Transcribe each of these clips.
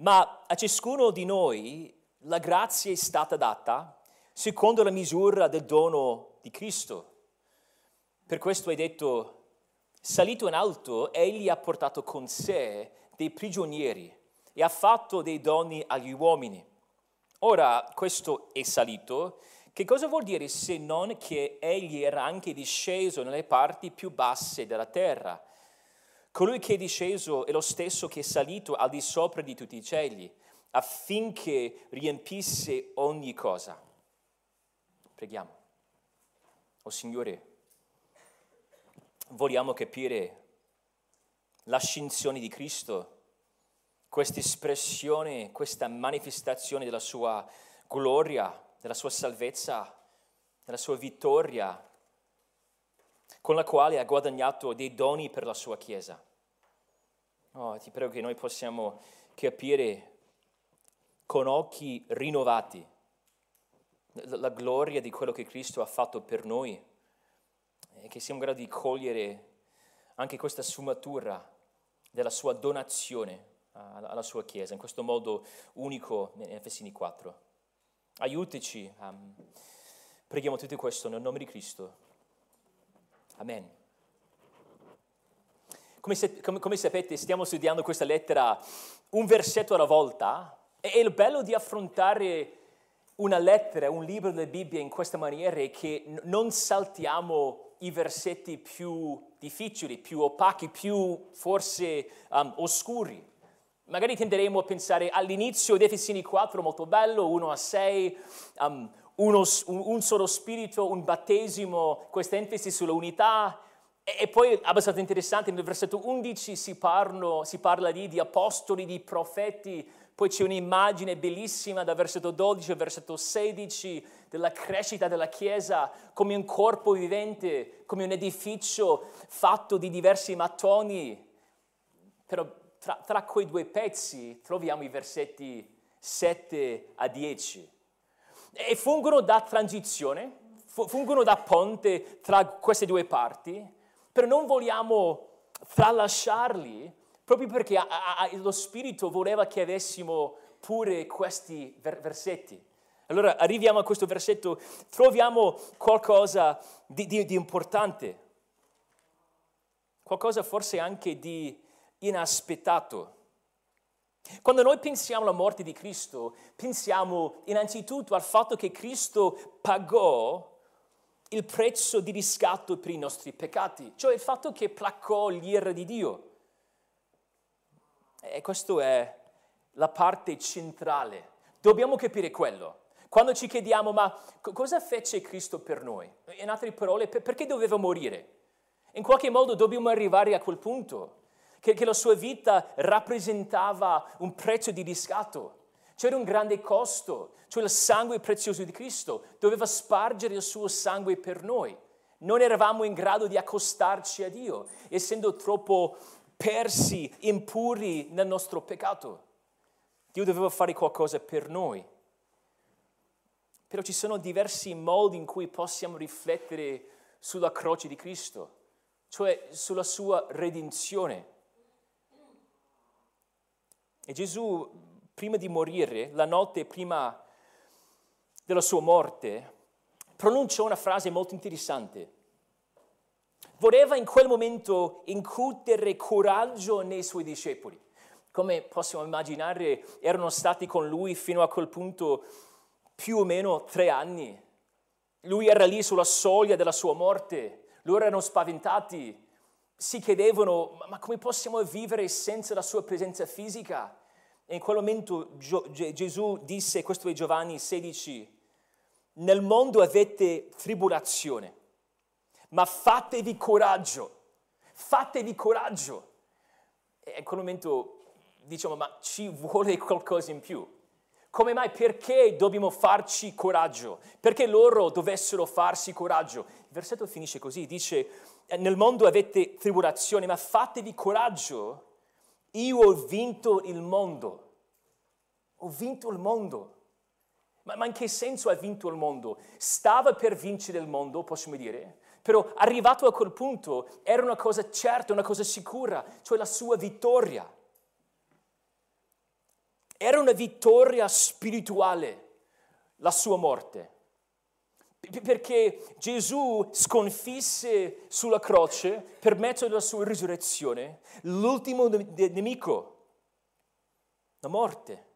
Ma a ciascuno di noi la grazia è stata data secondo la misura del dono di Cristo. Per questo hai detto, salito in alto, egli ha portato con sé dei prigionieri e ha fatto dei doni agli uomini. Ora, questo è salito, che cosa vuol dire se non che egli era anche disceso nelle parti più basse della terra? Colui che è disceso è lo stesso che è salito al di sopra di tutti i cieli, affinché riempisse ogni cosa. Preghiamo. O Signore, vogliamo capire l'ascensione di Cristo, questa espressione, questa manifestazione della sua gloria, della sua salvezza, della sua vittoria, con la quale ha guadagnato dei doni per la sua Chiesa. Oh, ti prego che noi possiamo capire con occhi rinnovati la gloria di quello che Cristo ha fatto per noi e che siamo in grado di cogliere anche questa sfumatura della sua donazione alla sua Chiesa, in questo modo unico in Efesini 4. Aiutaci, um, preghiamo tutto questo nel nome di Cristo. Amen. Come, se, come, come, sapete, stiamo studiando questa lettera un versetto alla volta e, il bello di affrontare una lettera, un libro della Bibbia in questa maniera è che n- non saltiamo i versetti più difficili, più opachi, più forse um, oscuri. Magari tenderemo a pensare all'inizio di Efesini 4 molto bello, 1 a 6, um, uno, un, un, solo spirito, un battesimo, questa enfasi sulla unità. E, poi abbastanza interessante, nel versetto 11 si, parlo, si parla di, di apostoli, di profeti, poi c'è un'immagine bellissima dal versetto 12 al versetto 16 della crescita della Chiesa come un corpo vivente, come un edificio fatto di diversi mattoni. Però tra, tra quei due pezzi troviamo i versetti 7 a 10 e fungono da transizione, fungono da ponte tra queste due parti, però non vogliamo tralasciarli proprio perché a, a, lo Spirito voleva che avessimo pure questi ver- versetti. Allora arriviamo a questo versetto, troviamo qualcosa di, di, di importante, qualcosa forse anche di inaspettato. Quando noi pensiamo alla morte di Cristo, pensiamo innanzitutto al fatto che Cristo pagò il prezzo di riscatto per i nostri peccati, cioè il fatto che placò l'ira di Dio. E questa è la parte centrale. Dobbiamo capire quello. Quando ci chiediamo, ma cosa fece Cristo per noi? In altre parole, perché doveva morire? In qualche modo dobbiamo arrivare a quel punto, che, che la sua vita rappresentava un prezzo di riscatto. C'era un grande costo, cioè il sangue prezioso di Cristo. Doveva spargere il suo sangue per noi. Non eravamo in grado di accostarci a Dio, essendo troppo persi, impuri nel nostro peccato. Dio doveva fare qualcosa per noi. Però ci sono diversi modi in cui possiamo riflettere sulla croce di Cristo, cioè sulla sua redenzione. E Gesù, prima di morire, la notte prima della sua morte, pronunciò una frase molto interessante voleva in quel momento incutere coraggio nei suoi discepoli. Come possiamo immaginare, erano stati con lui fino a quel punto più o meno tre anni. Lui era lì sulla soglia della sua morte, loro erano spaventati, si chiedevano ma come possiamo vivere senza la sua presenza fisica? E in quel momento Gesù disse, questo è Giovanni 16, nel mondo avete tribolazione, ma fatevi coraggio, fatevi coraggio. E in quel momento diciamo, ma ci vuole qualcosa in più. Come mai? Perché dobbiamo farci coraggio? Perché loro dovessero farsi coraggio? Il versetto finisce così, dice, nel mondo avete tribolazione, ma fatevi coraggio, io ho vinto il mondo. Ho vinto il mondo. Ma, ma in che senso ha vinto il mondo? Stava per vincere il mondo, possiamo dire, però arrivato a quel punto era una cosa certa, una cosa sicura, cioè la sua vittoria. Era una vittoria spirituale la sua morte. Perché Gesù sconfisse sulla croce, per mezzo della sua risurrezione, l'ultimo nemico, la morte.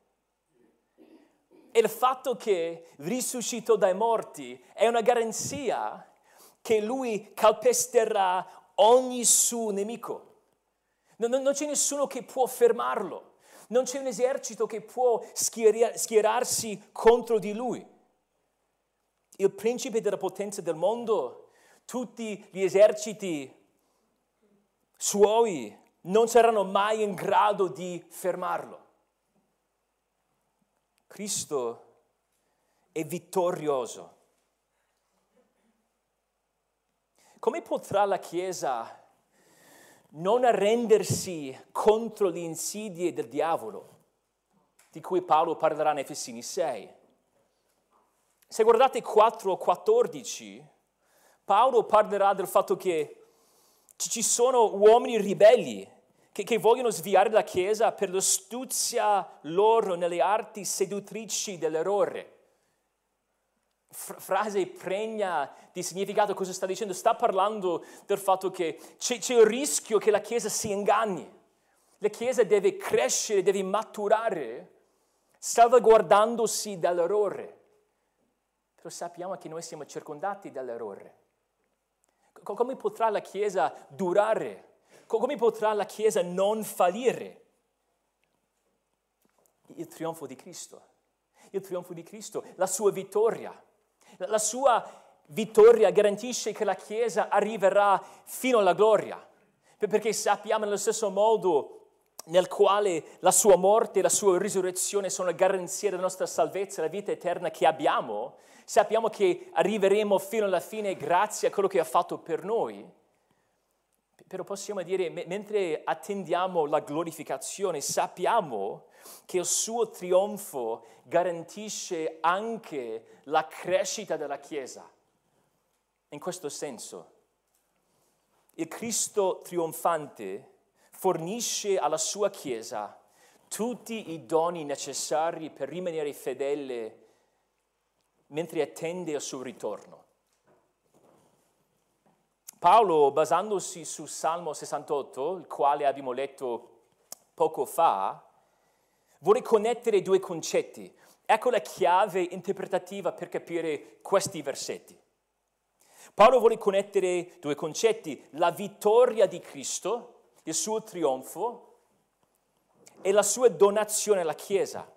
E il fatto che risuscitò dai morti è una garanzia che lui calpesterà ogni suo nemico. Non, non c'è nessuno che può fermarlo. Non c'è un esercito che può schierarsi contro di lui. Il principe della potenza del mondo, tutti gli eserciti suoi non saranno mai in grado di fermarlo. Cristo è vittorioso. Come potrà la Chiesa non arrendersi contro le insidie del diavolo, di cui Paolo parlerà in Efesini 6. Se guardate 4.14, Paolo parlerà del fatto che ci sono uomini ribelli che, che vogliono sviare la Chiesa per l'astuzia loro nelle arti seduttrici dell'errore frase pregna di significato cosa sta dicendo? Sta parlando del fatto che c'è, c'è il rischio che la Chiesa si inganni. La Chiesa deve crescere, deve maturare, salvaguardandosi dall'errore. Però sappiamo che noi siamo circondati dall'errore. Come potrà la Chiesa durare? Come potrà la Chiesa non fallire? Il trionfo di Cristo. Il trionfo di Cristo, la sua vittoria. La sua vittoria garantisce che la Chiesa arriverà fino alla gloria, perché sappiamo nello stesso modo nel quale la sua morte e la sua risurrezione sono la garanzia della nostra salvezza, la vita eterna che abbiamo, sappiamo che arriveremo fino alla fine grazie a quello che ha fatto per noi. Però possiamo dire, mentre attendiamo la glorificazione, sappiamo che il suo trionfo garantisce anche la crescita della Chiesa. In questo senso, il Cristo trionfante fornisce alla sua Chiesa tutti i doni necessari per rimanere fedele mentre attende il suo ritorno. Paolo, basandosi sul Salmo 68, il quale abbiamo letto poco fa, vuole connettere due concetti. Ecco la chiave interpretativa per capire questi versetti. Paolo vuole connettere due concetti, la vittoria di Cristo, il suo trionfo e la sua donazione alla Chiesa.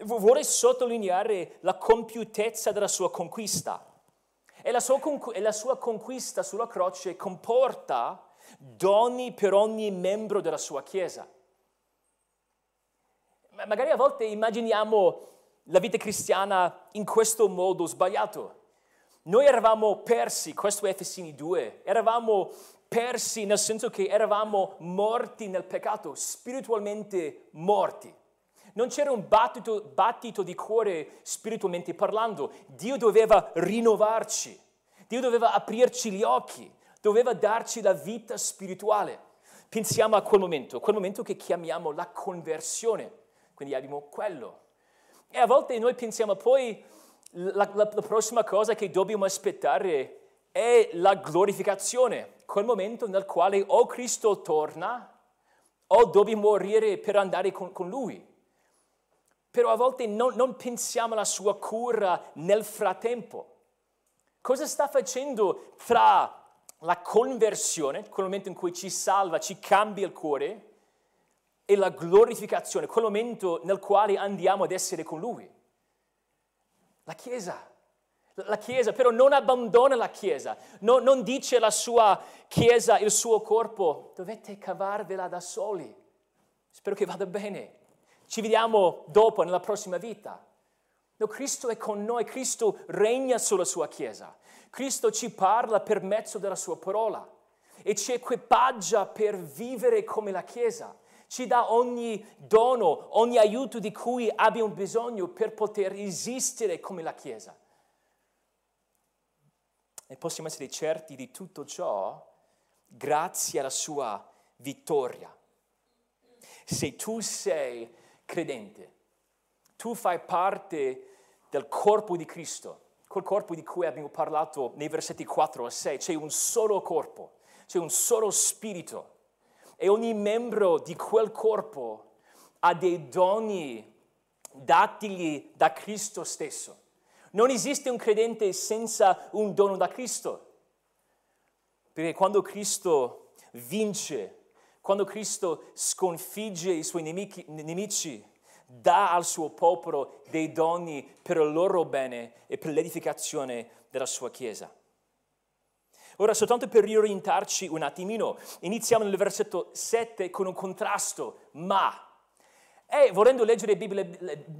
Vuole sottolineare la compiutezza della sua conquista. E la sua, e la sua conquista sulla croce comporta doni per ogni membro della sua Chiesa. Magari a volte immaginiamo la vita cristiana in questo modo sbagliato. Noi eravamo persi, questo è Efesini 2, eravamo persi nel senso che eravamo morti nel peccato, spiritualmente morti. Non c'era un battito, battito di cuore spiritualmente parlando. Dio doveva rinnovarci, Dio doveva aprirci gli occhi, doveva darci la vita spirituale. Pensiamo a quel momento, quel momento che chiamiamo la conversione. Quindi abbiamo quello. E a volte noi pensiamo poi la, la, la prossima cosa che dobbiamo aspettare è la glorificazione, quel momento nel quale o Cristo torna o dobbiamo morire per andare con, con Lui però a volte non, non pensiamo alla sua cura nel frattempo. Cosa sta facendo tra la conversione, quel momento in cui ci salva, ci cambia il cuore, e la glorificazione, quel momento nel quale andiamo ad essere con Lui? La Chiesa. La Chiesa però non abbandona la Chiesa, no, non dice alla sua Chiesa, il suo corpo, dovete cavarvela da soli. Spero che vada bene. Ci vediamo dopo, nella prossima vita. No, Cristo è con noi, Cristo regna sulla sua Chiesa. Cristo ci parla per mezzo della sua parola e ci equipaggia per vivere come la Chiesa. Ci dà ogni dono, ogni aiuto di cui abbiamo bisogno per poter esistere come la Chiesa. E possiamo essere certi di tutto ciò grazie alla sua vittoria. Se tu sei credente. Tu fai parte del corpo di Cristo, quel corpo di cui abbiamo parlato nei versetti 4 a 6. C'è un solo corpo, c'è un solo spirito e ogni membro di quel corpo ha dei doni datigli da Cristo stesso. Non esiste un credente senza un dono da Cristo. Perché quando Cristo vince, quando Cristo sconfigge i suoi nemici, nemici, dà al suo popolo dei doni per il loro bene e per l'edificazione della sua Chiesa. Ora, soltanto per riorientarci un attimino, iniziamo nel versetto 7 con un contrasto, ma. E volendo leggere, Bibbia,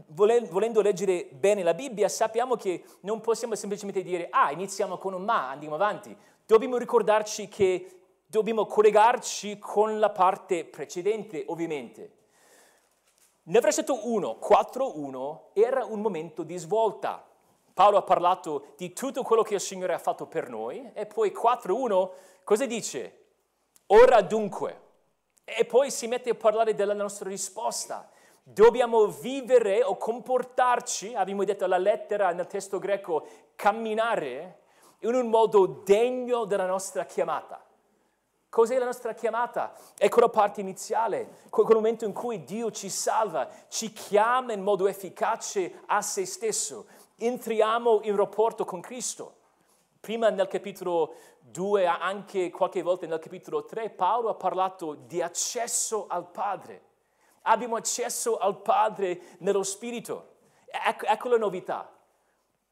volendo leggere bene la Bibbia, sappiamo che non possiamo semplicemente dire, ah, iniziamo con un ma, andiamo avanti. Dobbiamo ricordarci che dobbiamo collegarci con la parte precedente, ovviamente. Nel versetto 1, 4.1, era un momento di svolta. Paolo ha parlato di tutto quello che il Signore ha fatto per noi e poi 4.1 cosa dice? Ora dunque. E poi si mette a parlare della nostra risposta. Dobbiamo vivere o comportarci, abbiamo detto alla lettera nel testo greco, camminare in un modo degno della nostra chiamata. Cos'è la nostra chiamata? Ecco la parte iniziale, quel momento in cui Dio ci salva, ci chiama in modo efficace a se stesso. Entriamo in rapporto con Cristo. Prima nel capitolo 2, anche qualche volta nel capitolo 3, Paolo ha parlato di accesso al Padre. Abbiamo accesso al Padre nello Spirito. Ecco, ecco la novità.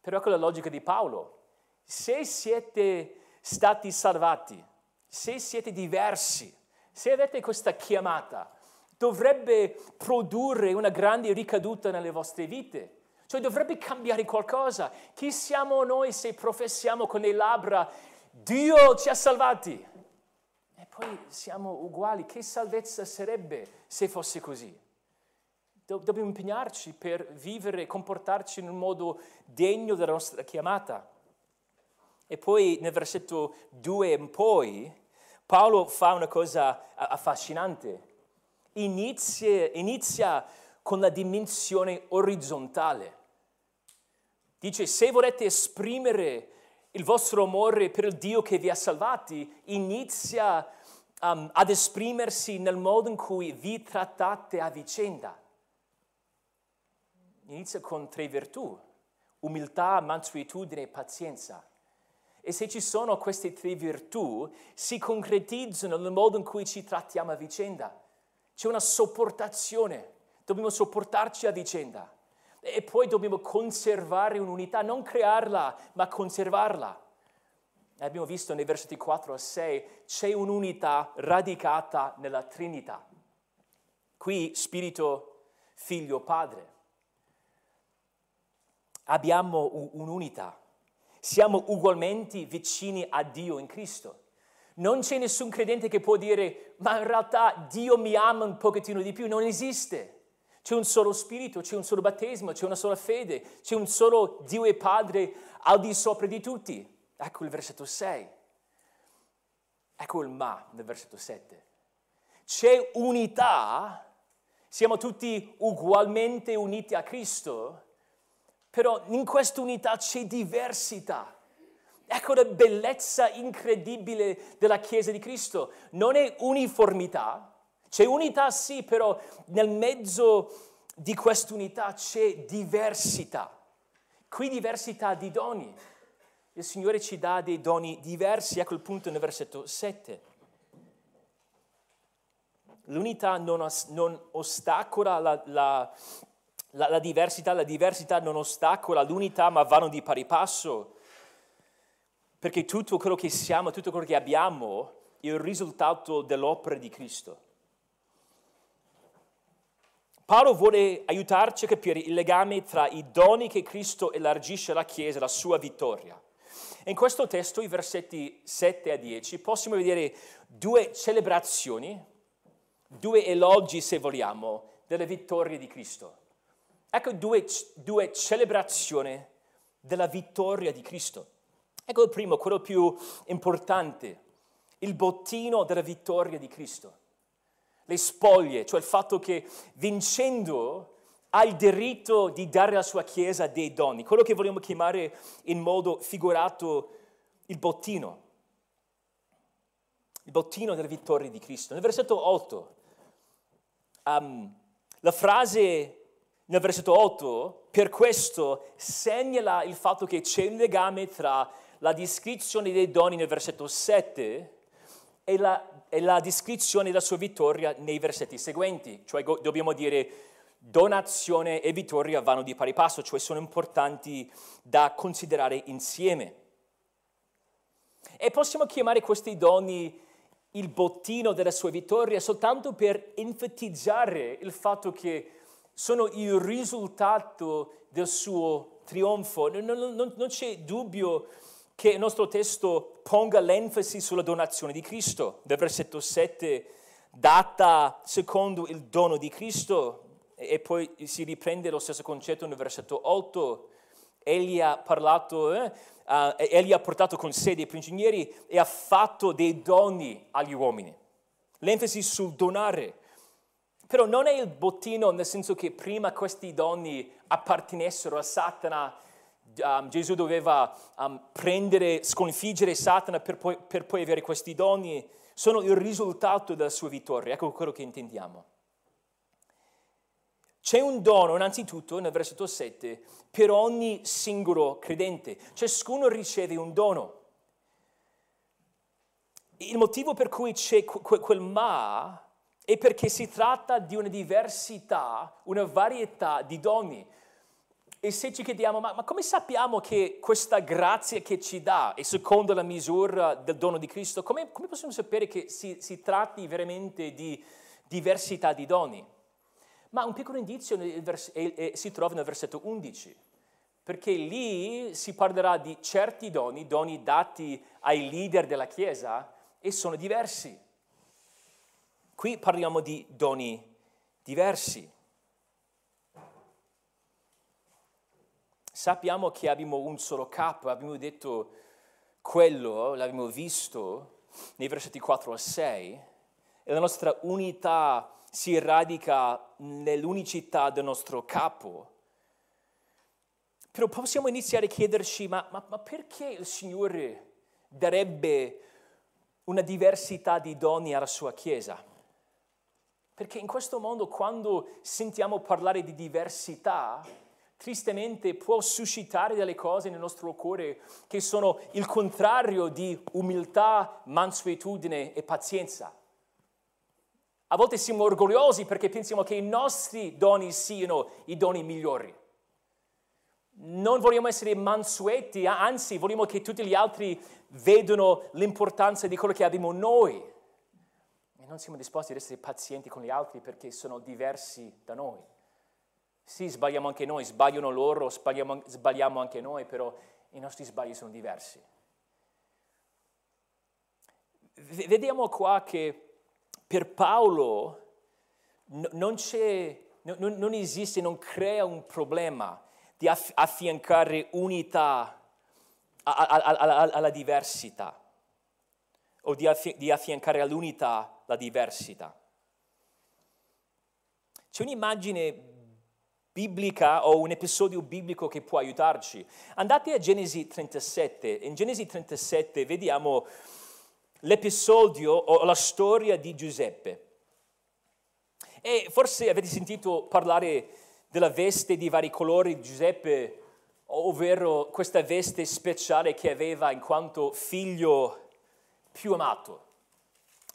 Però ecco la logica di Paolo. Se siete stati salvati, se siete diversi, se avete questa chiamata, dovrebbe produrre una grande ricaduta nelle vostre vite. Cioè dovrebbe cambiare qualcosa. Chi siamo noi se professiamo con le labbra Dio ci ha salvati? E poi siamo uguali. Che salvezza sarebbe se fosse così? Dobbiamo impegnarci per vivere e comportarci in un modo degno della nostra chiamata. E poi nel versetto 2 in poi Paolo fa una cosa affascinante. Inizia, inizia con la dimensione orizzontale. Dice, se volete esprimere il vostro amore per il Dio che vi ha salvati, inizia um, ad esprimersi nel modo in cui vi trattate a vicenda. Inizia con tre virtù, umiltà, mansuetudine e pazienza. E se ci sono queste tre virtù, si concretizzano nel modo in cui ci trattiamo a vicenda. C'è una sopportazione, dobbiamo sopportarci a vicenda. E poi dobbiamo conservare un'unità, non crearla, ma conservarla. Abbiamo visto nei versetti 4 a 6, c'è un'unità radicata nella Trinità. Qui Spirito, Figlio, Padre. Abbiamo un'unità siamo ugualmente vicini a Dio in Cristo. Non c'è nessun credente che può dire, ma in realtà Dio mi ama un pochettino di più, non esiste. C'è un solo spirito, c'è un solo battesimo, c'è una sola fede, c'è un solo Dio e Padre al di sopra di tutti. Ecco il versetto 6. Ecco il ma nel versetto 7. C'è unità, siamo tutti ugualmente uniti a Cristo, però in questa unità c'è diversità. Ecco la bellezza incredibile della Chiesa di Cristo. Non è uniformità, c'è unità sì, però nel mezzo di questa unità c'è diversità. Qui diversità di doni. Il Signore ci dà dei doni diversi, ecco il punto nel versetto 7. L'unità non, non ostacola la, la, la, la diversità, la diversità non ostacola l'unità, ma vanno di pari passo. Perché tutto quello che siamo, tutto quello che abbiamo è il risultato dell'opera di Cristo. Paolo vuole aiutarci a capire il legame tra i doni che Cristo elargisce alla Chiesa, la sua vittoria. In questo testo, i versetti 7 a 10, possiamo vedere due celebrazioni, due elogi, se vogliamo, delle vittorie di Cristo. Ecco due, due celebrazioni della vittoria di Cristo. Ecco il primo, quello più importante, il bottino della vittoria di Cristo. le spoglie, cioè il fatto che vincendo ha il diritto di dare alla sua Chiesa dei doni, quello che vogliamo chiamare in modo figurato il bottino, il bottino delle vittorie di Cristo. Nel versetto 8, um, la frase nel versetto 8, per questo segnala il fatto che c'è un legame tra la descrizione dei doni nel versetto 7 e la, e la descrizione della sua vittoria nei versetti seguenti, cioè dobbiamo dire donazione e vittoria vanno di pari passo, cioè sono importanti da considerare insieme. E possiamo chiamare questi doni il bottino della sua vittoria soltanto per enfatizzare il fatto che sono il risultato del suo trionfo. Non, non, non c'è dubbio che il nostro testo ponga l'enfasi sulla donazione di Cristo. Nel versetto 7, data secondo il dono di Cristo, e poi si riprende lo stesso concetto nel versetto 8. Egli ha parlato, eh, uh, egli ha portato con sé dei prigionieri e ha fatto dei doni agli uomini. L'enfasi sul donare. Però non è il bottino nel senso che prima questi doni appartenessero a Satana, um, Gesù doveva um, prendere, sconfiggere Satana per poi, per poi avere questi doni, sono il risultato della sua vittoria. Ecco quello che intendiamo. C'è un dono, innanzitutto, nel versetto 7, per ogni singolo credente. Ciascuno riceve un dono. Il motivo per cui c'è quel ma è perché si tratta di una diversità, una varietà di doni. E se ci chiediamo, ma, ma, come sappiamo che questa grazia che ci dà è secondo la misura del dono di Cristo, come, come possiamo sapere che si, si tratti veramente di diversità di doni? Ma un piccolo indizio vers- è, è, si trova nel versetto 11, perché lì si parlerà di certi doni, doni dati ai leader della Chiesa, e sono diversi. Qui parliamo di doni diversi. Sappiamo che abbiamo un solo capo, abbiamo detto quello, l'abbiamo visto nei versetti 4 a 6, e la nostra unità si radica nell'unicità del nostro capo. Però possiamo iniziare a chiederci, ma, ma, ma perché il Signore darebbe una diversità di doni alla sua Chiesa? Perché in questo mondo quando sentiamo parlare di diversità, tristemente può suscitare delle cose nel nostro cuore che sono il contrario di umiltà, mansuetudine e pazienza. A volte siamo orgogliosi perché pensiamo che i nostri doni siano i doni migliori. Non vogliamo essere mansueti, anzi vogliamo che tutti gli altri vedano l'importanza di quello che abbiamo noi. Non siamo disposti ad essere pazienti con gli altri perché sono diversi da noi. Sì, sbagliamo anche noi, sbagliano loro, sbagliamo, sbagliamo anche noi, però i nostri sbagli sono diversi. Vediamo qua che per Paolo non, non, non esiste, non crea un problema di affiancare unità alla diversità o di affiancare all'unità la diversità. C'è un'immagine biblica o un episodio biblico che può aiutarci. Andate a Genesi 37. In Genesi 37 vediamo l'episodio o la storia di Giuseppe. E forse avete sentito parlare della veste di vari colori di Giuseppe, ovvero questa veste speciale che aveva in quanto figlio più amato.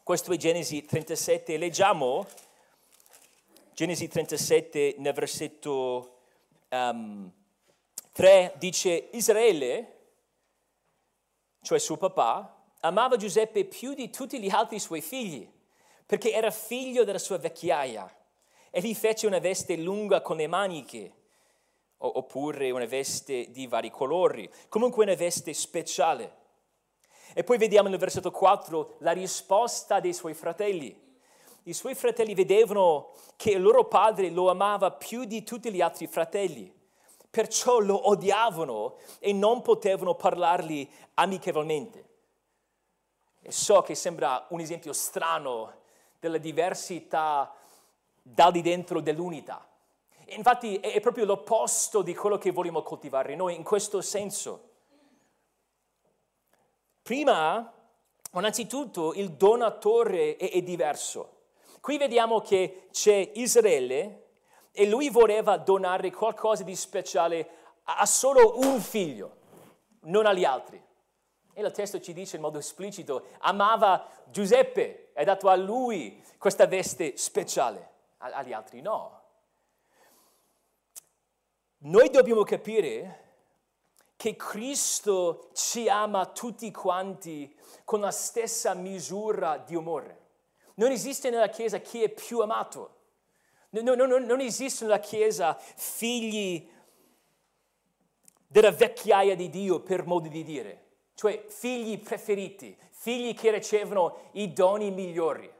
Questo è Genesi 37. Leggiamo Genesi 37 nel versetto um, 3 dice Israele, cioè suo papà, amava Giuseppe più di tutti gli altri suoi figli, perché era figlio della sua vecchiaia e gli fece una veste lunga con le maniche, oppure una veste di vari colori, comunque una veste speciale. E poi vediamo nel versetto 4 la risposta dei suoi fratelli. I suoi fratelli vedevano che il loro padre lo amava più di tutti gli altri fratelli, perciò lo odiavano e non potevano parlargli amichevolmente. E so che sembra un esempio strano della diversità dal di dentro dell'unità. Infatti è proprio l'opposto di quello che vogliamo coltivare noi in questo senso. Prima, innanzitutto, il donatore è, è diverso. Qui vediamo che c'è Israele e lui voleva donare qualcosa di speciale a solo un figlio, non agli altri. E il testo ci dice in modo esplicito, amava Giuseppe ha dato a lui questa veste speciale, agli altri no. Noi dobbiamo capire che Cristo ci ama tutti quanti con la stessa misura di amore. Non esiste nella Chiesa chi è più amato. Non, non, non esiste nella Chiesa figli della vecchiaia di Dio, per modo di dire, cioè figli preferiti, figli che ricevono i doni migliori.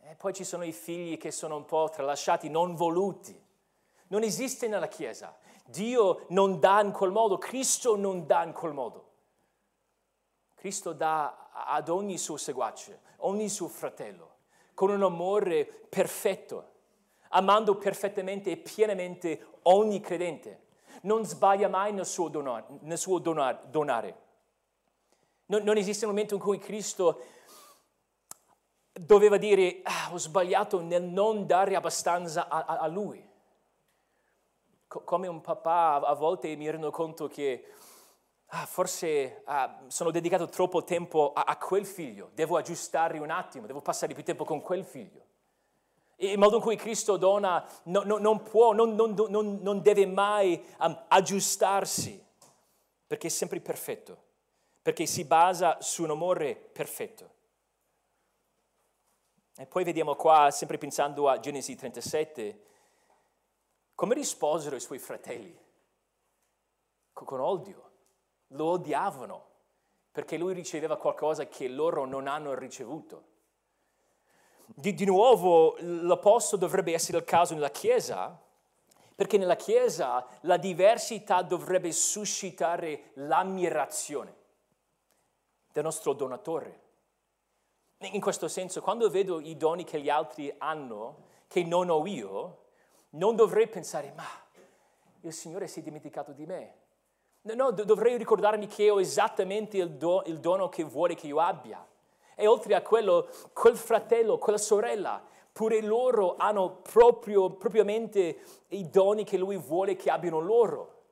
E poi ci sono i figli che sono un po' tralasciati, non voluti. Non esiste nella Chiesa. Dio non dà in quel modo, Cristo non dà in quel modo. Cristo dà ad ogni suo seguace, ogni suo fratello, con un amore perfetto, amando perfettamente e pienamente ogni credente. Non sbaglia mai nel suo, donar, nel suo donar, donare. Non, non, esiste un momento in cui Cristo doveva dire ah, ho sbagliato nel non dare abbastanza a, a, a Lui come un papà a volte mi rendo conto che ah, forse ah, sono dedicato troppo tempo a, a, quel figlio, devo aggiustare un attimo, devo passare più tempo con quel figlio. Il modo in cui Cristo dona no, no, non può, non, non, non deve mai um, aggiustarsi, perché è sempre perfetto, perché si basa su un amore perfetto. E poi vediamo qua, sempre pensando a Genesi 37, come risposero i suoi fratelli? Con odio. Lo odiavano perché lui riceveva qualcosa che loro non hanno ricevuto. Di, di nuovo, l'opposto dovrebbe essere il caso nella Chiesa, perché nella Chiesa la diversità dovrebbe suscitare l'ammirazione del nostro donatore. In questo senso, quando vedo i doni che gli altri hanno, che non ho io, non dovrei pensare, ma il Signore si è dimenticato di me. No, dovrei ricordarmi che ho esattamente il, do, il dono che vuole che io abbia. E oltre a quello, quel fratello, quella sorella, pure loro hanno proprio, propriamente i doni che lui vuole che abbiano loro.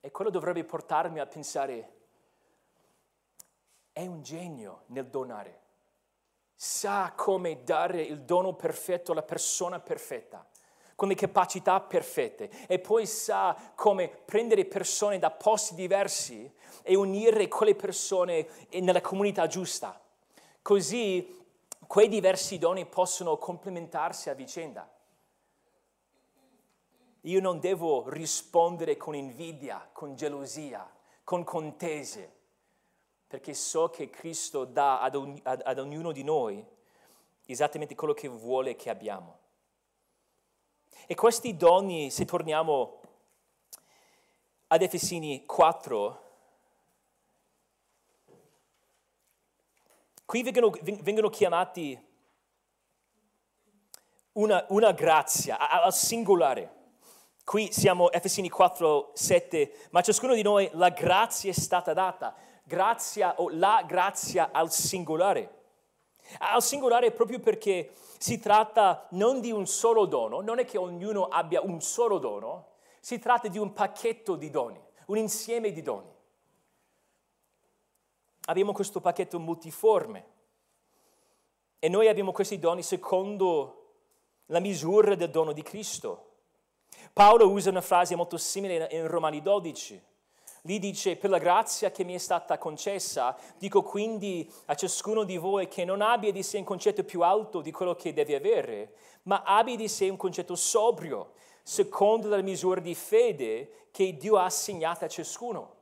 E quello dovrebbe portarmi a pensare, è un genio nel donare. Sa come dare il dono perfetto alla persona perfetta con le capacità perfette e poi sa come prendere persone da posti diversi e unire quelle persone nella comunità giusta. Così quei diversi doni possono complementarsi a vicenda. Io non devo rispondere con invidia, con gelosia, con contese, perché so che Cristo dà ad, ogn- ad ognuno di noi esattamente quello che vuole che abbiamo. E questi doni, se torniamo ad Efesini 4, qui vengono, vengono chiamati una, una grazia al singolare. Qui siamo Efesini 4, 7, ma ciascuno di noi la grazia è stata data, grazia o la grazia al singolare. Al singolare proprio perché si tratta non di un solo dono, non è che ognuno abbia un solo dono, si tratta di un pacchetto di doni, un insieme di doni. Abbiamo questo pacchetto multiforme e noi abbiamo questi doni secondo la misura del dono di Cristo. Paolo usa una frase molto simile in Romani 12. Lì dice, per la grazia che mi è stata concessa, dico quindi a ciascuno di voi che non abbia di sé un concetto più alto di quello che deve avere, ma abbia di sé un concetto sobrio, secondo la misura di fede che Dio ha assegnato a ciascuno.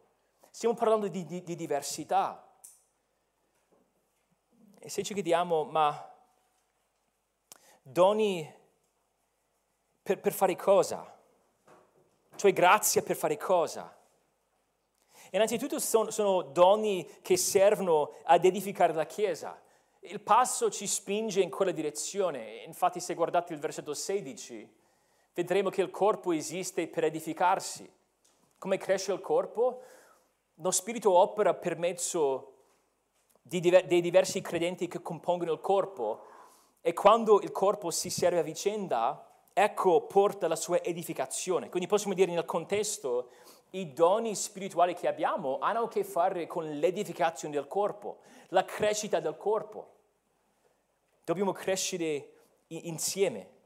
Stiamo parlando di, di, di diversità. E se ci chiediamo, ma doni per, per fare cosa? Cioè grazia per fare cosa? Innanzitutto sono, sono doni che servono ad edificare la Chiesa. Il passo ci spinge in quella direzione. Infatti se guardate il versetto 16, vedremo che il corpo esiste per edificarsi. Come cresce il corpo? Lo Spirito opera per mezzo diver- dei diversi credenti che compongono il corpo e quando il corpo si serve a vicenda, ecco porta la sua edificazione. Quindi possiamo dire nel contesto, i doni spirituali che abbiamo hanno a che fare con l'edificazione del corpo, la crescita del corpo. Dobbiamo crescere insieme.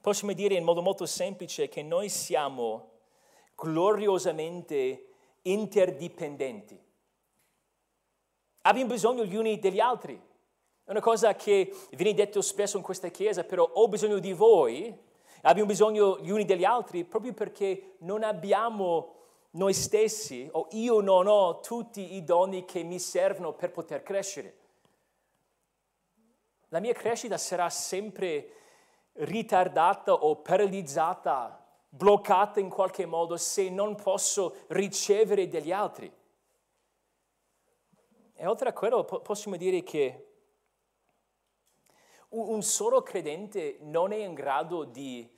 Possiamo dire in modo molto semplice che noi siamo gloriosamente interdipendenti. Abbiamo bisogno gli uni degli altri. È una cosa che viene detto spesso in questa chiesa, però ho bisogno di voi, abbiamo bisogno gli uni degli altri proprio perché non abbiamo noi stessi o io non ho tutti i doni che mi servono per poter crescere. La mia crescita sarà sempre ritardata o paralizzata, bloccata in qualche modo se non posso ricevere degli altri. E oltre a quello possiamo dire che un solo credente non è in grado di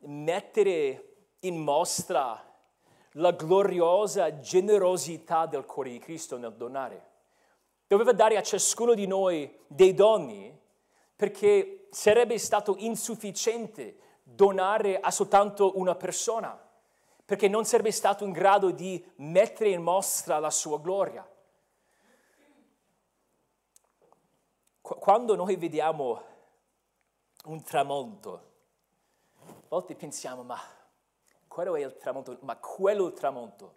mettere in mostra la gloriosa generosità del cuore di Cristo nel donare. Doveva dare a ciascuno di noi dei doni perché sarebbe stato insufficiente donare a soltanto una persona, perché non sarebbe stato in grado di mettere in mostra la sua gloria. Quando noi vediamo un tramonto. A volte pensiamo, ma quello è il tramonto, ma quello è il tramonto,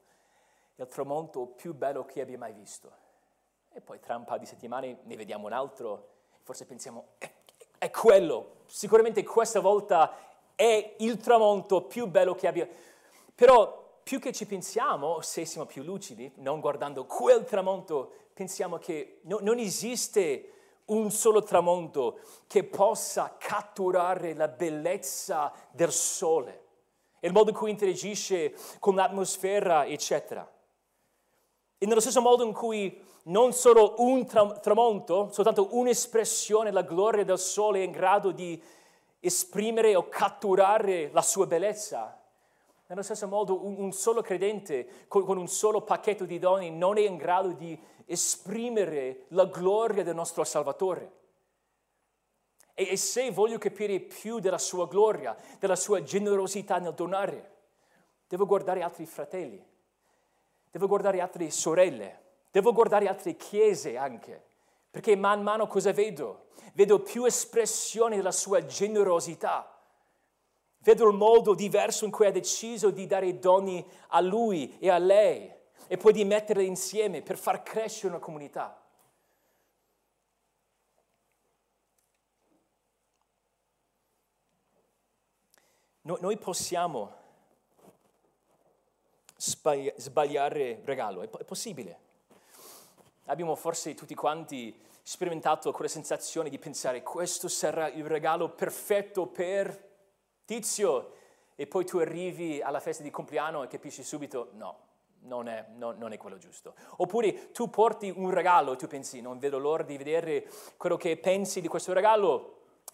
è il tramonto più bello che abbia mai visto. E poi tra un paio di settimane ne vediamo un altro, forse pensiamo, è, è quello, sicuramente questa volta è il tramonto più bello che abbia. Però più che ci pensiamo, se siamo più lucidi, non guardando quel tramonto, pensiamo che no, non esiste un solo tramonto che possa catturare la bellezza del sole, il modo in cui interagisce con l'atmosfera, eccetera. E nello stesso modo in cui non solo un tra- tramonto, soltanto un'espressione della gloria del sole è in grado di esprimere o catturare la sua bellezza, nello stesso modo un, un solo credente con, con un solo pacchetto di doni non è in grado di esprimere la gloria del nostro Salvatore. E, e se voglio capire più della sua gloria, della sua generosità nel donare, devo guardare altri fratelli, devo guardare altre sorelle, devo guardare altre chiese anche, perché man mano cosa vedo? Vedo più espressioni della sua generosità. Vedo il modo diverso in cui ha deciso di dare doni a lui e a lei e poi di metterle insieme per far crescere una comunità. noi possiamo sbagliare regalo, è possibile. Abbiamo forse tutti quanti sperimentato quella sensazione di pensare questo sarà il regalo perfetto per Tizio e poi tu arrivi alla festa di compleanno e capisci subito no, non è, no, non è, quello giusto. Oppure tu porti un regalo e tu pensi, non vedo l'ora di vedere quello che pensi di questo regalo.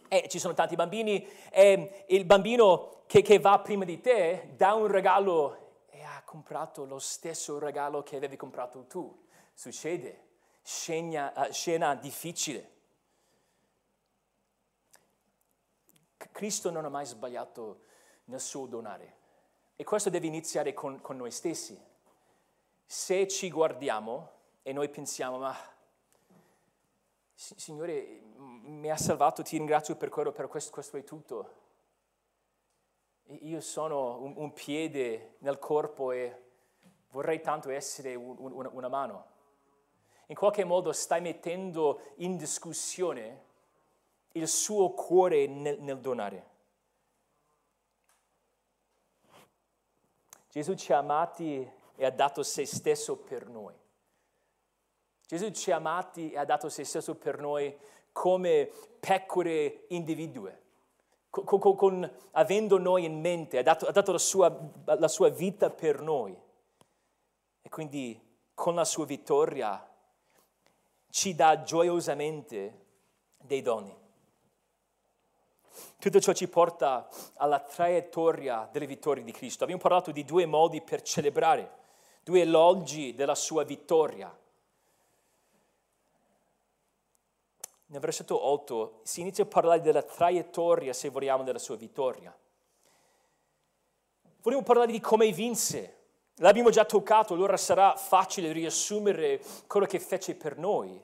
E ci sono tanti bambini e il bambino che, che va prima di te dà un regalo e ha comprato lo stesso regalo che avevi comprato tu. Succede, scena, uh, scena difficile. Cristo non ha mai sbagliato nel suo donare. E questo deve iniziare con, con noi stessi se ci guardiamo e noi pensiamo, ma Signore mi ha salvato, ti ringrazio per quello, per questo, questo è tutto. Io sono un, un, piede nel corpo e vorrei tanto essere un, un, una mano. In qualche modo stai mettendo in discussione il suo cuore nel, nel donare. Gesù ci ha amati e ha dato se stesso per noi. Gesù ci ha amati e ha dato se stesso per noi come pecore individue, con, con, con, avendo noi in mente, ha dato, ha dato la, sua, la sua vita per noi. E quindi con la sua vittoria ci dà gioiosamente dei doni. Tutto ciò ci porta alla traiettoria delle vittorie di Cristo. Abbiamo parlato di due modi per celebrare, due elogi della sua vittoria. Nel versetto 8 si inizia a parlare della traiettoria, se vogliamo, della sua vittoria. Vogliamo parlare di come vinse. L'abbiamo già toccato, allora sarà facile riassumere quello che fece per noi.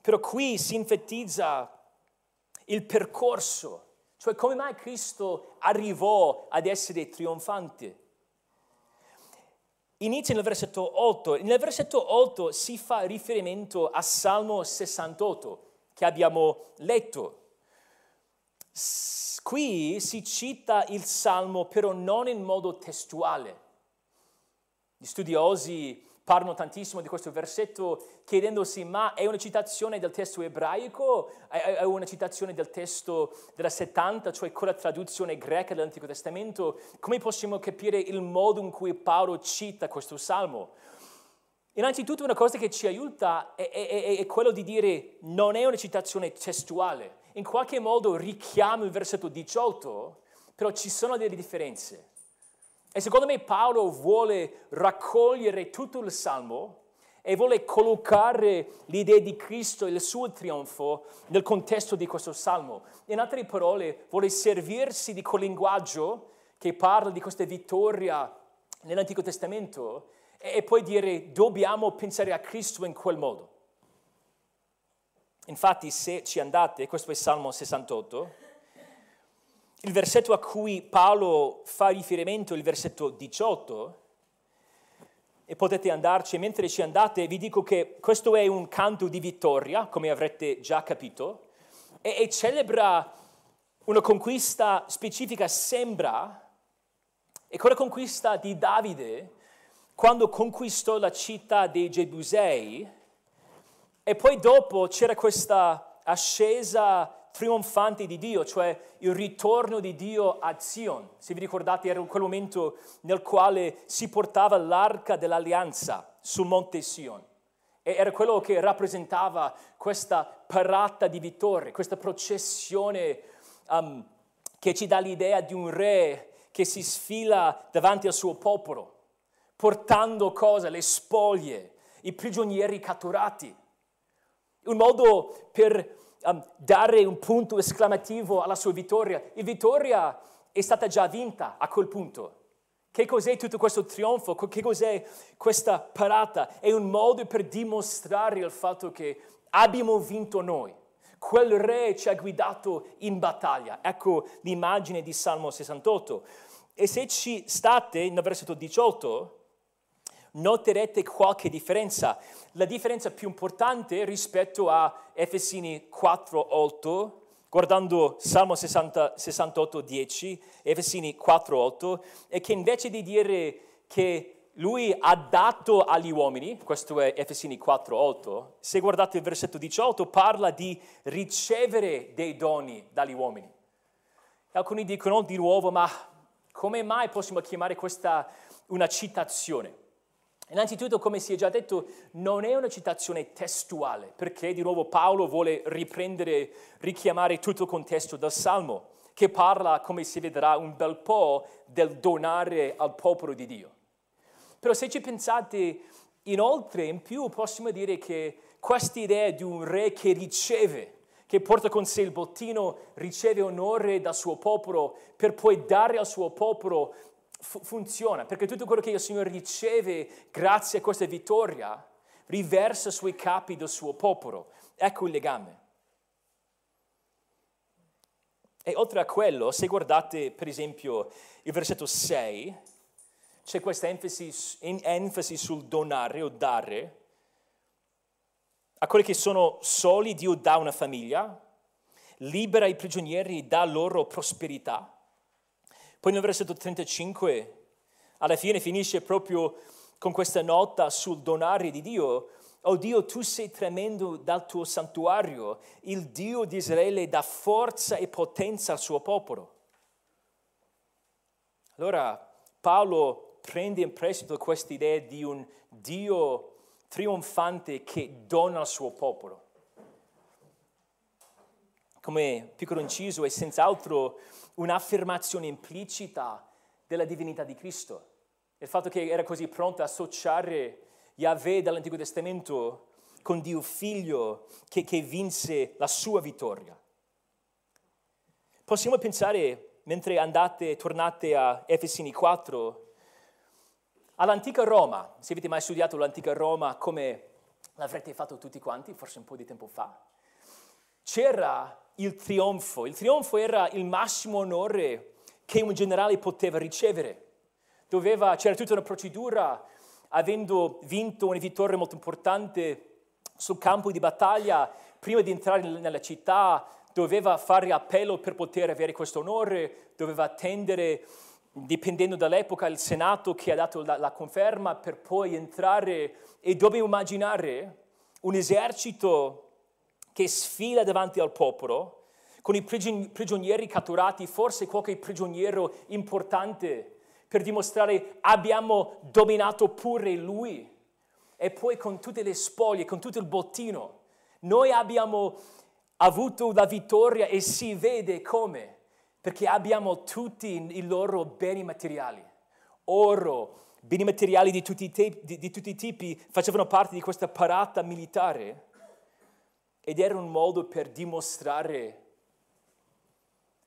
Però qui si enfatizza il percorso, cioè come mai Cristo arrivò ad essere trionfante. Inizia nel versetto 8. Nel versetto 8 si fa riferimento a Salmo 68 che abbiamo letto. Qui si cita il Salmo però non in modo testuale. Gli studiosi parlano tantissimo di questo versetto chiedendosi ma è una citazione del testo ebraico, è una citazione del testo della 70, cioè con la traduzione greca dell'Antico Testamento, come possiamo capire il modo in cui Paolo cita questo salmo? Innanzitutto una cosa che ci aiuta è, è, è quello di dire non è una citazione testuale, in qualche modo richiama il versetto 18, però ci sono delle differenze. E secondo me Paolo vuole raccogliere tutto il Salmo e vuole collocare l'idea di Cristo e il suo trionfo nel contesto di questo Salmo. In altre parole, vuole servirsi di quel linguaggio che parla di questa vittoria nell'Antico Testamento e poi dire dobbiamo pensare a Cristo in quel modo. Infatti, se ci andate, questo è Salmo 68, il versetto a cui Paolo fa riferimento, il versetto 18, e potete andarci, mentre ci andate vi dico che questo è un canto di vittoria, come avrete già capito, e, e celebra una conquista specifica, sembra, e quella conquista di Davide, quando conquistò la città dei Gebusei, e poi dopo c'era questa ascesa trionfante di Dio, cioè il ritorno di Dio a Zion. Se vi ricordate era quel momento nel quale si portava l'arca dell'alleanza sul monte Sion. E era quello che rappresentava questa parata di vittoria, questa processione um, che ci dà l'idea di un re che si sfila davanti al suo popolo, portando cosa? Le spoglie, i prigionieri catturati. Un modo per um, dare un punto esclamativo alla sua vittoria. La vittoria è stata già vinta a quel punto. Che cos'è tutto questo trionfo? Che cos'è questa parata? È un modo per dimostrare il fatto che abbiamo vinto noi. Quel re ci ha guidato in battaglia. Ecco l'immagine di Salmo 68. E se ci state nel versetto 18, noterete qualche differenza. La differenza più importante rispetto a Efesini 4.8, guardando Salmo 60, 68, 10, Efesini 4.8, è che invece di dire che lui ha dato agli uomini, questo è Efesini 4.8, se guardate il versetto 18 parla di ricevere dei doni dagli uomini. Alcuni dicono di nuovo, ma come mai possiamo chiamare questa una citazione? Innanzitutto, come si è già detto, non è una citazione testuale, perché di nuovo Paolo vuole riprendere, richiamare tutto il contesto del Salmo, che parla, come si vedrà, un bel po' del donare al popolo di Dio. Però se ci pensate inoltre, in più, possiamo dire che questa idea di un re che riceve, che porta con sé il bottino, riceve onore dal suo popolo per poi dare al suo popolo funziona, perché tutto quello che il Signore riceve grazie a questa vittoria riversa sui capi del suo popolo. Ecco il legame. E oltre a quello, se guardate per esempio il versetto 6, c'è questa enfasi, enfasi sul donare o dare. A quelli che sono soli Dio dà una famiglia, libera i prigionieri e dà loro prosperità. Poi nel versetto 35, alla fine finisce proprio con questa nota sul donare di Dio. Oh Dio, tu sei tremendo dal tuo santuario, il Dio di Israele dà forza e potenza al suo popolo. Allora Paolo prende in prestito questa idea di un Dio trionfante che dona al suo popolo. Come piccolo inciso è senz'altro un'affermazione implicita della divinità di Cristo. Il fatto che era così pronto a associare Yahweh dall'Antico Testamento con Dio Figlio che, che vinse la sua vittoria. Possiamo pensare, mentre andate, tornate a Efesini 4, all'antica Roma. Se avete mai studiato l'antica Roma, come l'avrete fatto tutti quanti, forse un po' di tempo fa, c'era il trionfo. Il trionfo era il massimo onore che un generale poteva ricevere. Doveva, c'era tutta una procedura, avendo vinto una vittoria molto importante sul campo di battaglia, prima di entrare nella città, doveva fare appello per poter avere questo onore, doveva attendere, dipendendo dall'epoca, il Senato che ha dato la, la conferma per poi entrare e dobbiamo immaginare un esercito che sfila davanti al popolo con i prigionieri catturati, forse qualche prigioniero importante, per dimostrare abbiamo dominato pure lui. E poi con tutte le spoglie, con tutto il bottino, noi abbiamo avuto la vittoria e si vede come, perché abbiamo tutti i loro beni materiali, oro, beni materiali di tutti, te- di, di tutti i tipi, facevano parte di questa parata militare ed era un modo per dimostrare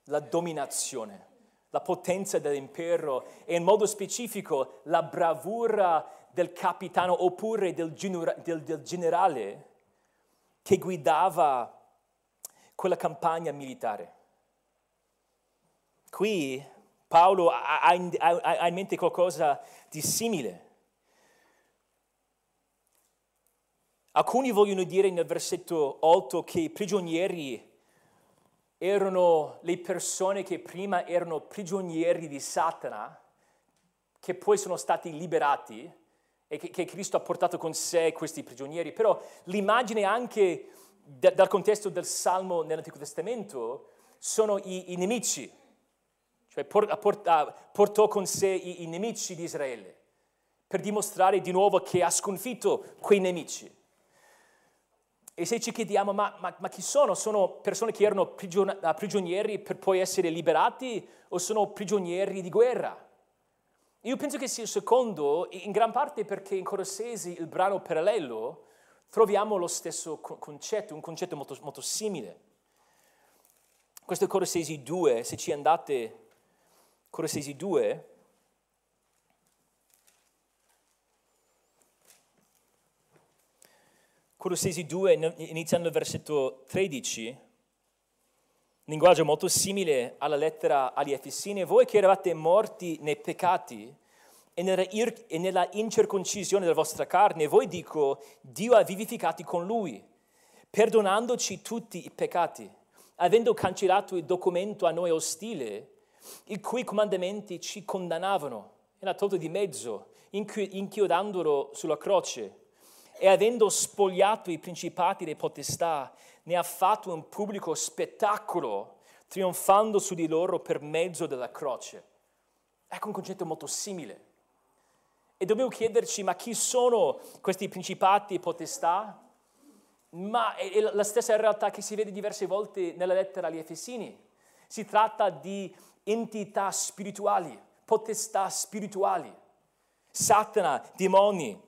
la dominazione, la potenza dell'impero e in modo specifico la bravura del capitano oppure del, del, del generale che guidava quella campagna militare. Qui Paolo ha in, ha in mente qualcosa di simile. Alcuni vogliono dire nel versetto 8 che i prigionieri erano le persone che prima erano prigionieri di Satana, che poi sono stati liberati e che, che Cristo ha portato con sé questi prigionieri. Però l'immagine anche da, dal contesto del Salmo nell'Antico Testamento sono i, i nemici, cioè porta, portò con sé i, i nemici di Israele per dimostrare di nuovo che ha sconfitto quei nemici. E se ci chiediamo, ma, ma, ma chi sono? Sono persone che erano prigion- prigionieri per poi essere liberati o sono prigionieri di guerra? Io penso che sia il secondo, in gran parte perché in Colossesi, il brano parallelo, troviamo lo stesso concetto, un concetto molto, molto simile. Questo è Colossesi 2, se ci andate, Colossesi 2, Colossesi 2, iniziando il versetto 13, linguaggio molto simile alla lettera agli Efesini, voi che eravate morti nei peccati e nella, e nella incirconcisione della vostra carne, voi dico, Dio ha vivificati con lui, perdonandoci tutti i peccati, avendo cancellato il documento a noi ostile, i cui comandamenti ci condannavano, e l'ha tolto di mezzo, inchiodandolo sulla croce e avendo spogliato i principati e le potestà, ne ha fatto un pubblico spettacolo, trionfando su di loro per mezzo della croce. Ecco un concetto molto simile. E dobbiamo chiederci, ma chi sono questi principati e potestà? Ma è la stessa realtà che si vede diverse volte nella lettera agli Efesini. Si tratta di entità spirituali, potestà spirituali, Satana, demoni,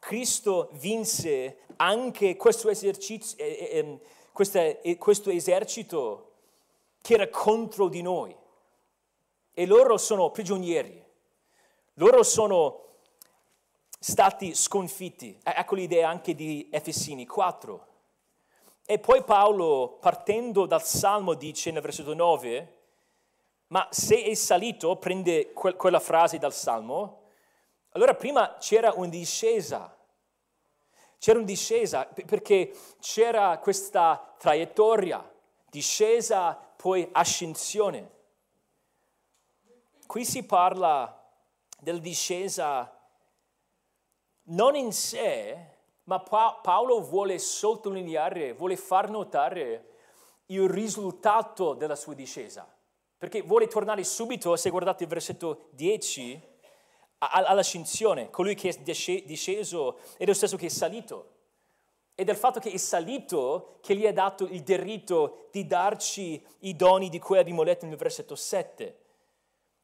Cristo vinse anche questo, eh, eh, ehm, eh, questo esercito che era contro di noi. E loro sono prigionieri, loro sono stati sconfitti. Ecco l'idea anche di Efesini 4. E poi Paolo, partendo dal Salmo, dice nel versetto 9, ma se è salito, prende quella frase dal Salmo, allora prima c'era una discesa, c'era una discesa perché c'era questa traiettoria, discesa poi ascensione. Qui si parla della discesa non in sé, ma Paolo vuole sottolineare, vuole far notare il risultato della sua discesa. Perché vuole tornare subito, se guardate il versetto 10, all'ascensione, colui che è disceso è lo stesso che è salito. E del fatto che è salito che gli ha dato il diritto di darci i doni di cui abbiamo letto nel versetto 7.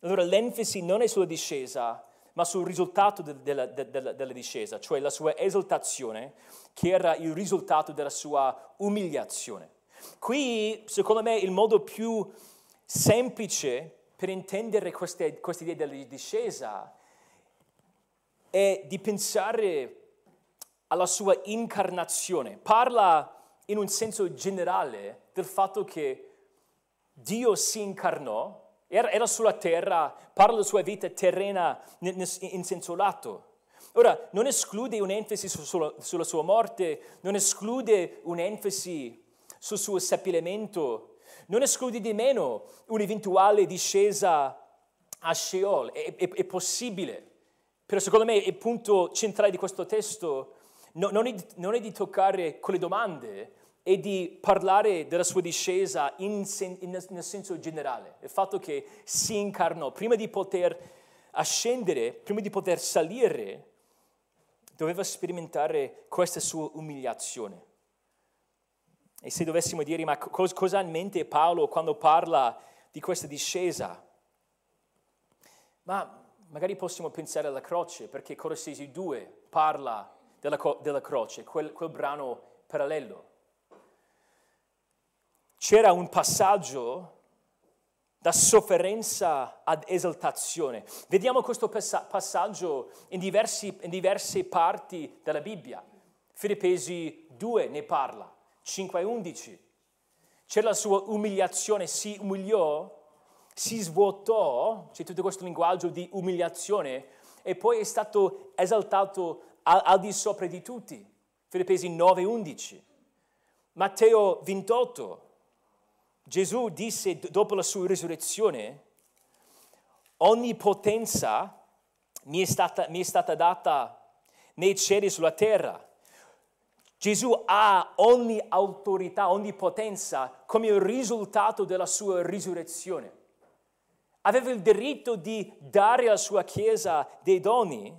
Allora l'enfasi non è sulla discesa, ma sul risultato de- della, de- della, della discesa, cioè la sua esaltazione, che era il risultato della sua umiliazione. Qui, secondo me, il modo più semplice per intendere questa idea della discesa è di pensare alla sua incarnazione. Parla in un senso generale del fatto che Dio si incarnò, era, sulla terra, parla della sua vita terrena in senso lato. Ora, non esclude un'enfasi sulla, sua morte, non esclude un'enfasi sul suo seppellimento, non esclude di meno un'eventuale discesa a Sheol, è, è, è possibile. Però secondo me il punto centrale di questo testo no, non, è, non, è, di toccare quelle domande, è di parlare della sua discesa in sen, in, nel senso generale. Il fatto che si incarnò, prima di poter ascendere, prima di poter salire, doveva sperimentare questa sua umiliazione. E se dovessimo dire, ma cosa, cosa ha in mente Paolo quando parla di questa discesa? Ma magari possiamo pensare alla croce, perché Colossesi 2 parla della, della croce, quel, quel brano parallelo. C'era un passaggio da sofferenza ad esaltazione. Vediamo questo passaggio in, diversi, in diverse parti della Bibbia. Filippesi 2 ne parla, 5 e 11. C'è la sua umiliazione, si umiliò si svuotò, c'è tutto questo linguaggio di umiliazione, e poi è stato esaltato al, al di sopra di tutti. Filippesi 9:11. Matteo 28. Gesù disse dopo la sua risurrezione, ogni potenza mi è stata, mi è stata data nei cieli e sulla terra. Gesù ha ogni autorità, ogni potenza come risultato della sua risurrezione aveva il diritto di dare alla sua Chiesa dei doni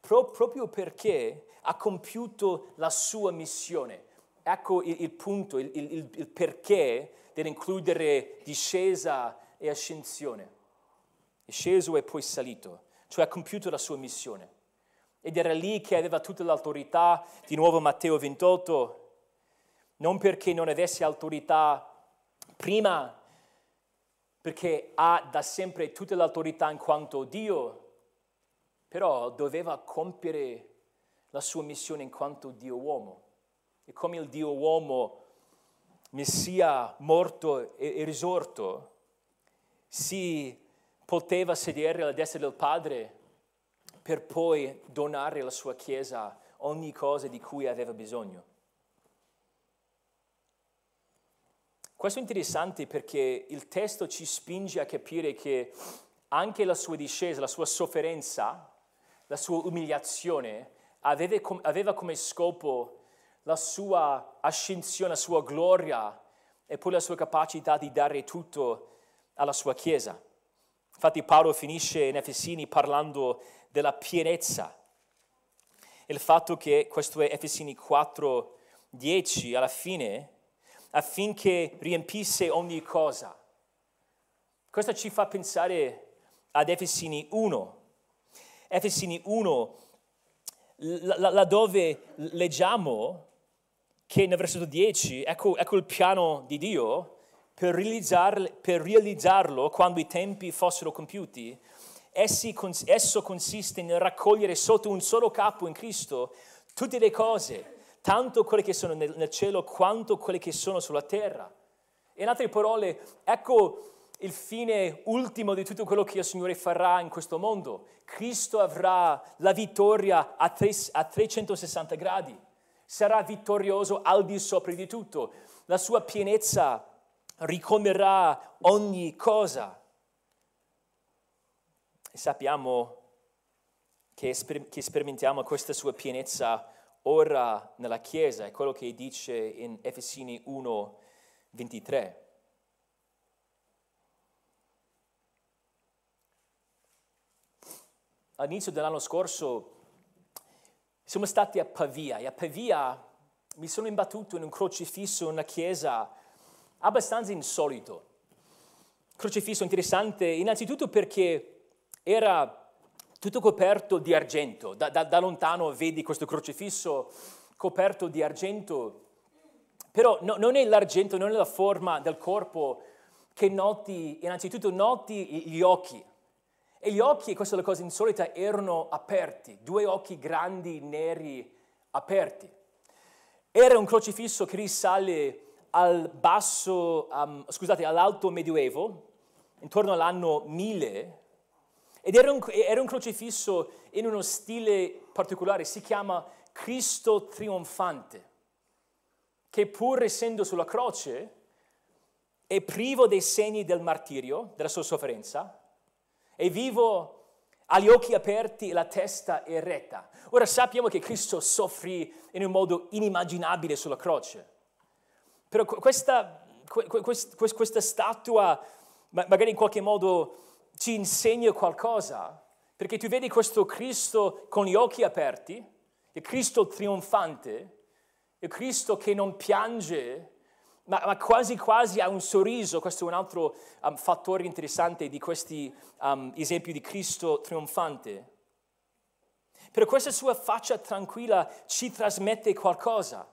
pro- proprio perché ha compiuto la sua missione. Ecco il, il punto, il, il, il perché dell'includere discesa e ascensione. È sceso e poi salito, cioè ha compiuto la sua missione. Ed era lì che aveva tutta l'autorità, di nuovo Matteo 28, non perché non avesse autorità prima perché ha da sempre tutta l'autorità in quanto Dio, però doveva compiere la sua missione in quanto Dio uomo. E come il Dio uomo, Messia morto e risorto, si poteva sedere alla destra del Padre per poi donare alla sua Chiesa ogni cosa di cui aveva bisogno. Questo è interessante perché il testo ci spinge a capire che anche la sua discesa, la sua sofferenza, la sua umiliazione aveva, come scopo la sua ascensione, la sua gloria e poi la sua capacità di dare tutto alla sua Chiesa. Infatti Paolo finisce in Efesini parlando della pienezza. Il fatto che questo è Efesini 4, 10, alla fine affinché riempisse ogni cosa. Questo ci fa pensare ad Efesini 1. Efesini 1, laddove leggiamo che nel versetto 10, ecco, ecco il piano di Dio per, per realizzarlo quando i tempi fossero compiuti, essi, esso consiste nel raccogliere sotto un solo capo in Cristo tutte le cose tanto quelle che sono nel, nel cielo quanto quelle che sono sulla terra. In altre parole, ecco il fine ultimo di tutto quello che il Signore farà in questo mondo. Cristo avrà la vittoria a, tre, a 360 gradi, sarà vittorioso al di sopra di tutto, la sua pienezza ricomerà ogni cosa. E sappiamo che, che sperimentiamo questa sua pienezza ora nella Chiesa, è quello che dice in Efesini 1, 23. all'inizio dell'anno scorso siamo stati a Pavia e a Pavia mi sono imbattuto in un crocifisso in una chiesa abbastanza insolito. Crocifisso interessante innanzitutto perché era tutto coperto di argento. Da, da, da lontano vedi questo crocifisso coperto di argento, però no, non è l'argento, non è la forma del corpo che noti, innanzitutto noti gli occhi. E gli occhi, questa è la cosa insolita, erano aperti, due occhi grandi, neri, aperti. Era un crocifisso che risale al basso, um, scusate, all'alto medioevo, intorno all'anno 1000, ed era un, era un crocifisso in uno stile particolare, si chiama Cristo trionfante, che pur essendo sulla croce è privo dei segni del martirio, della sua sofferenza, è vivo ha gli occhi aperti e la testa eretta. Ora sappiamo che Cristo soffrì in un modo inimmaginabile sulla croce, però questa, questa statua magari in qualche modo ci insegna qualcosa, perché tu vedi questo Cristo con gli occhi aperti, il Cristo trionfante, il Cristo che non piange, ma, ma quasi quasi ha un sorriso, questo è un altro um, fattore interessante di questi um, esempi di Cristo trionfante. Però questa sua faccia tranquilla ci trasmette qualcosa,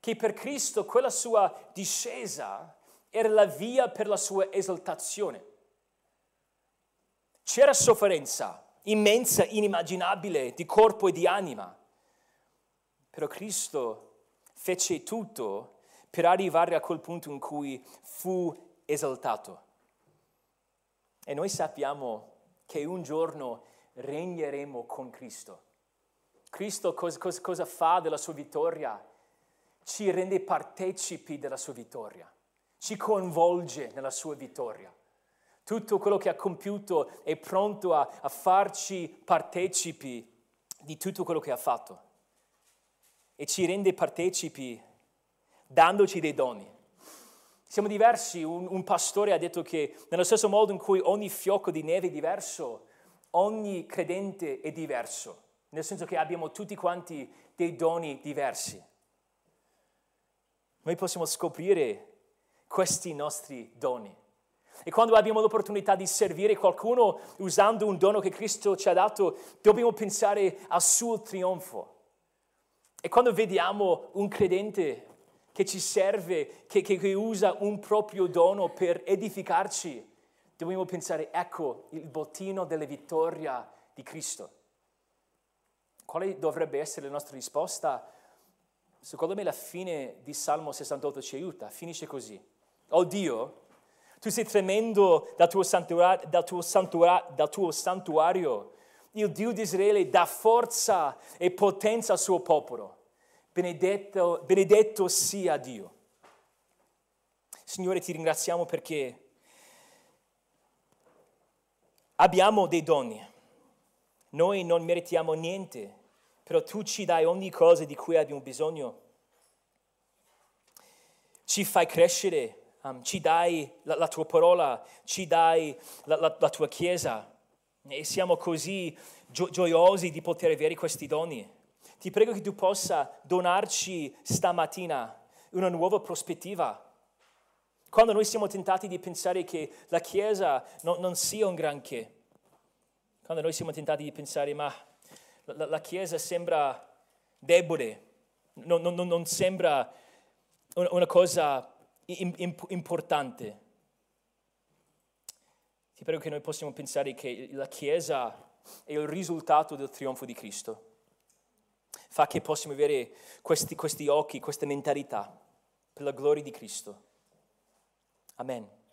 che per Cristo quella sua discesa era la via per la sua esaltazione. C'era sofferenza immensa, inimmaginabile, di corpo e di anima, però Cristo fece tutto per arrivare a quel punto in cui fu esaltato. E noi sappiamo che un giorno regneremo con Cristo. Cristo cosa, cosa, cosa fa della sua vittoria? Ci rende partecipi della sua vittoria, ci coinvolge nella sua vittoria. Tutto quello che ha compiuto è pronto a, a farci partecipi di tutto quello che ha fatto e ci rende partecipi dandoci dei doni. Siamo diversi, un, un, pastore ha detto che nello stesso modo in cui ogni fiocco di neve è diverso, ogni credente è diverso, nel senso che abbiamo tutti quanti dei doni diversi. Noi possiamo scoprire questi nostri doni. E quando abbiamo l'opportunità di servire qualcuno usando un dono che Cristo ci ha dato, dobbiamo pensare al suo trionfo. E quando vediamo un credente che ci serve, che, che, che usa un proprio dono per edificarci, dobbiamo pensare, ecco il bottino della vittoria di Cristo. Quale dovrebbe essere la nostra risposta? Secondo me la fine di Salmo 68 ci aiuta, finisce così. Oh Dio, tu sei tremendo dal tuo, santuario, dal tuo, santuario, dal tuo santuario. Il Dio di Israele dà forza e potenza al suo popolo. Benedetto, benedetto sia Dio. Signore, ti ringraziamo perché abbiamo dei doni. Noi non meritiamo niente, però tu ci dai ogni cosa di cui abbiamo bisogno. Ci fai crescere, um, ci dai la, la, tua parola, ci dai la, la, la tua chiesa e siamo così gio- gioiosi di poter avere questi doni. Ti prego che tu possa donarci stamattina una nuova prospettiva. Quando noi siamo tentati di pensare che la Chiesa no, non sia un granché, quando noi siamo tentati di pensare ma la, la Chiesa sembra debole, non, non, non sembra una, una cosa importante, ti prego che noi possiamo pensare che la Chiesa è il risultato del trionfo di Cristo fa che possiamo avere questi, questi occhi, questa mentalità per la gloria di Cristo. Amen.